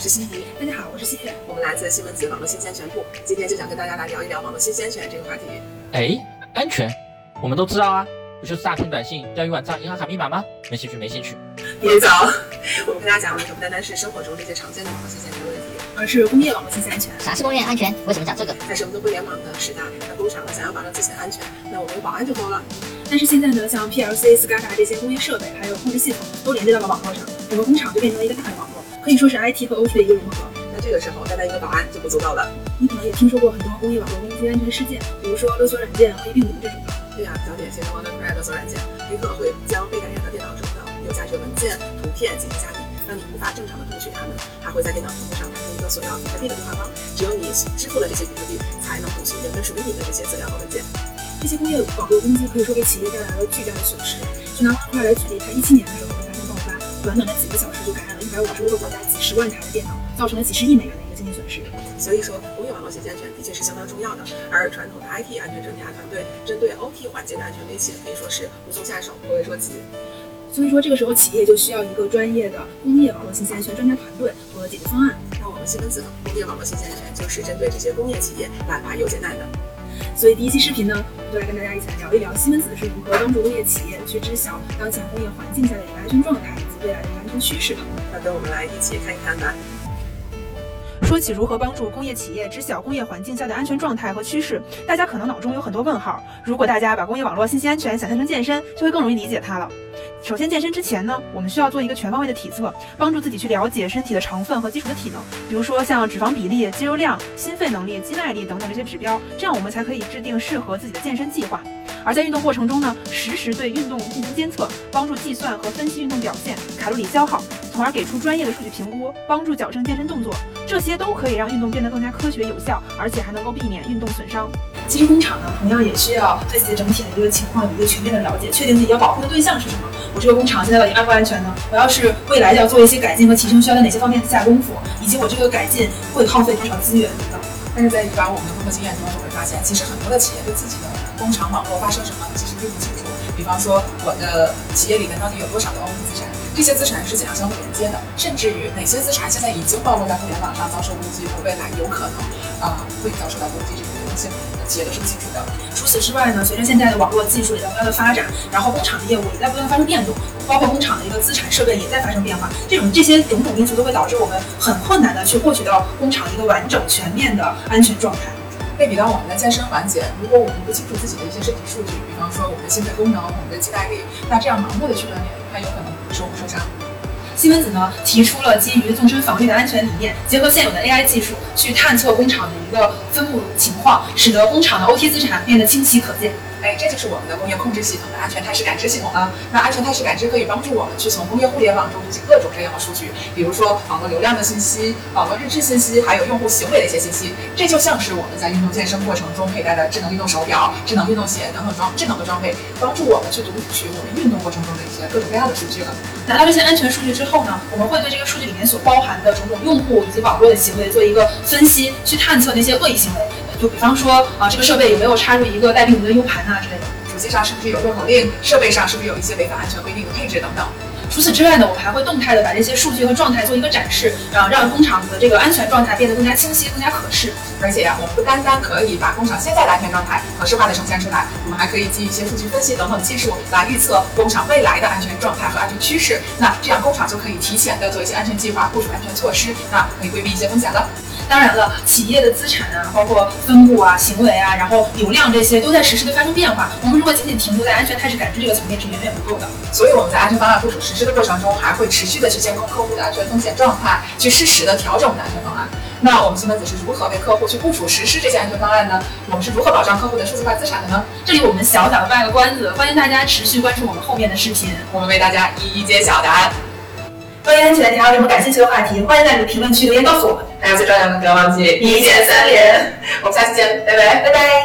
是心怡。大家好，我是谢月。我们来自西门子网络新鲜全部，今天就想跟大家来聊一聊网络新鲜权这个话题。哎，安全，我们都知道啊，不就是诈骗短信、钓鱼网站、银行卡密码吗？没兴趣，没兴趣。别走，我们跟大家讲的可不单单是生活中这些常见的网络新鲜权问题，而是工业网络信息安全。啥是工业安全？为什么讲这个？在生物互联网的时代，那工厂呢想要保证自己的安全，那我们有保安就够了。但是现在呢，像 PLC、SCADA 这些工业设备，还有控制系统都连接到了网络上，整个工厂就变成了一个大的网络，可以说是 IT 和 OT 的一个融合。那这个时候单单一个保安就不足够了。你可能也听说过很多工业网络攻击安全事件，比如说勒索软件、黑病毒这种的。对呀、比较典型的 WannaCry 勒索软件，黑客会将被感染的电脑中的有价值文件、图片进行加密，让你无法正常的读取它们。还会在电脑屏幕上弹出一个索要比特币的对话框，只有你支付了这些比特币，才能读取原本属于你的这些资料和文件。这些工业网络攻击可以说给企业带来了巨大的损失。就拿 WannaCry 来举例，它一七年的时候短短的几个小时就感染了一百五十多个国家几十万台的电脑，造成了几十亿美元的一个经济损失。所以说，工业网络信息安全的确是相当重要的，而传统的 IT 安全专家团队针对 OT 环节的安全威胁可以说是无从下手，不为说起。所以说，这个时候企业就需要一个专业的工业网络信息安全专家团队和解决方案。那我们西门子的工业网络信息安全就是针对这些工业企业来排忧解难的。所以第一期视频呢，我们就来跟大家一起来聊一聊西门子是如何帮助工业企业去知晓当前工业环境下的一个安全状态未来的安全趋势。那跟我们来一起看一看吧。说起如何帮助工业企业知晓工业环境下的安全状态和趋势，大家可能脑中有很多问号。如果大家把工业网络信息安全想象成健身，就会更容易理解它了。首先，健身之前呢，我们需要做一个全方位的体测，帮助自己去了解身体的成分和基础的体能，比如说像脂肪比例、肌肉量、心肺能力、肌耐力等等这些指标，这样我们才可以制定适合自己的健身计划。而在运动过程中呢，实时对运动进行监测，帮助计算和分析运动表现、卡路里消耗，从而给出专业的数据评估，帮助矫正健身动作。这些都可以让运动变得更加科学有效，而且还能够避免运动损伤。其实工厂呢，同样也需要对自己整体的一个情况有一个全面的了解，确定自己要保护的对象是什么。我这个工厂现在到底安不安全呢？我要是未来要做一些改进和提升，需要在哪些方面下功夫，以及我这个改进会耗费多少资源。但是在以往我们的工作经验中，我会发现，其实很多的企业对自己的工厂网络发生什么其实并不清楚。比方说，我的企业里面到底有多少的 OT 资产？这些资产是怎样相互连接的？甚至于哪些资产现在已经暴露在互联网上遭受攻击，和未来有可能啊、会遭受到攻击这种可能性，企业都是不清楚的。除此之外呢，随着现在的网络技术也在不断的发展，然后工厂的业务也在不断发生变动，包括工厂的一个资产设备也在发生变化，这种这些种种因素都会导致我们很困难的去获取到工厂一个完整全面的安全状态。类比到我们的健身环节，如果我们不清楚自己的一些身体数据，比方说我们的心肺功能、我们的肌耐力，那这样盲目的去锻炼，它有可能会受受伤。西门子呢提出了基于纵深防御的安全理念，结合现有的 AI 技术去探测工厂的一个分布情况，使得工厂的 OT 资产变得清晰可见。哎，这就是我们的工业控制系统的安全态势感知系统啊。那安全态势感知可以帮助我们去从工业互联网中读取各种各样的数据，比如说网络流量的信息、网络日志信息，还有用户行为的一些信息。这就像是我们在运动健身过程中佩戴的智能运动手表、智能运动鞋等等装智能的装备，帮助我们去读取我们运动过程中的一些各种各样的数据了。拿到这些安全数据之后呢，我们会对这个数据里面所包含的种种用户以及网络的行为做一个分析，去探测那些恶意行为。就比方说啊，这个设备有没有插入一个带病毒的 U 盘啊之类的。机上是不是有漏口令？设备上是不是有一些违反安全规定的配置等等？除此之外呢，我们还会动态的把这些数据和状态做一个展示，啊，让工厂的这个安全状态变得更加清晰、更加可视。而且呀、我们不单单可以把工厂现在的安全状态可视化的呈现出来，我们还可以基于一些数据分析等等技术来预测工厂未来的安全状态和安全趋势。那这样工厂就可以提前的做一些安全计划，部署安全措施，那可以规避一些风险了。当然了，企业的资产啊，包括分布啊、行为啊，然后流量这些都在实时的发生变化。我们如果仅仅停留在安全态势感知这个层面是远远不够的。所以我们在安全方案部署实施的过程中，还会持续的去监控客户的安全风险状态，去适时的调整我们的安全方案。那我们西门子是如何为客户去部署实施这些安全方案呢？我们是如何保障客户的数字化资产的呢？这里我们小小的卖个关子，欢迎大家持续关注我们后面的视频。我们为大家一一揭晓答案。关于安全，你还有什么感兴趣的话题，欢迎在你的评论区留言告诉我们。还有最重要的，不要忘记一键三连，我们下期见，拜拜。拜拜。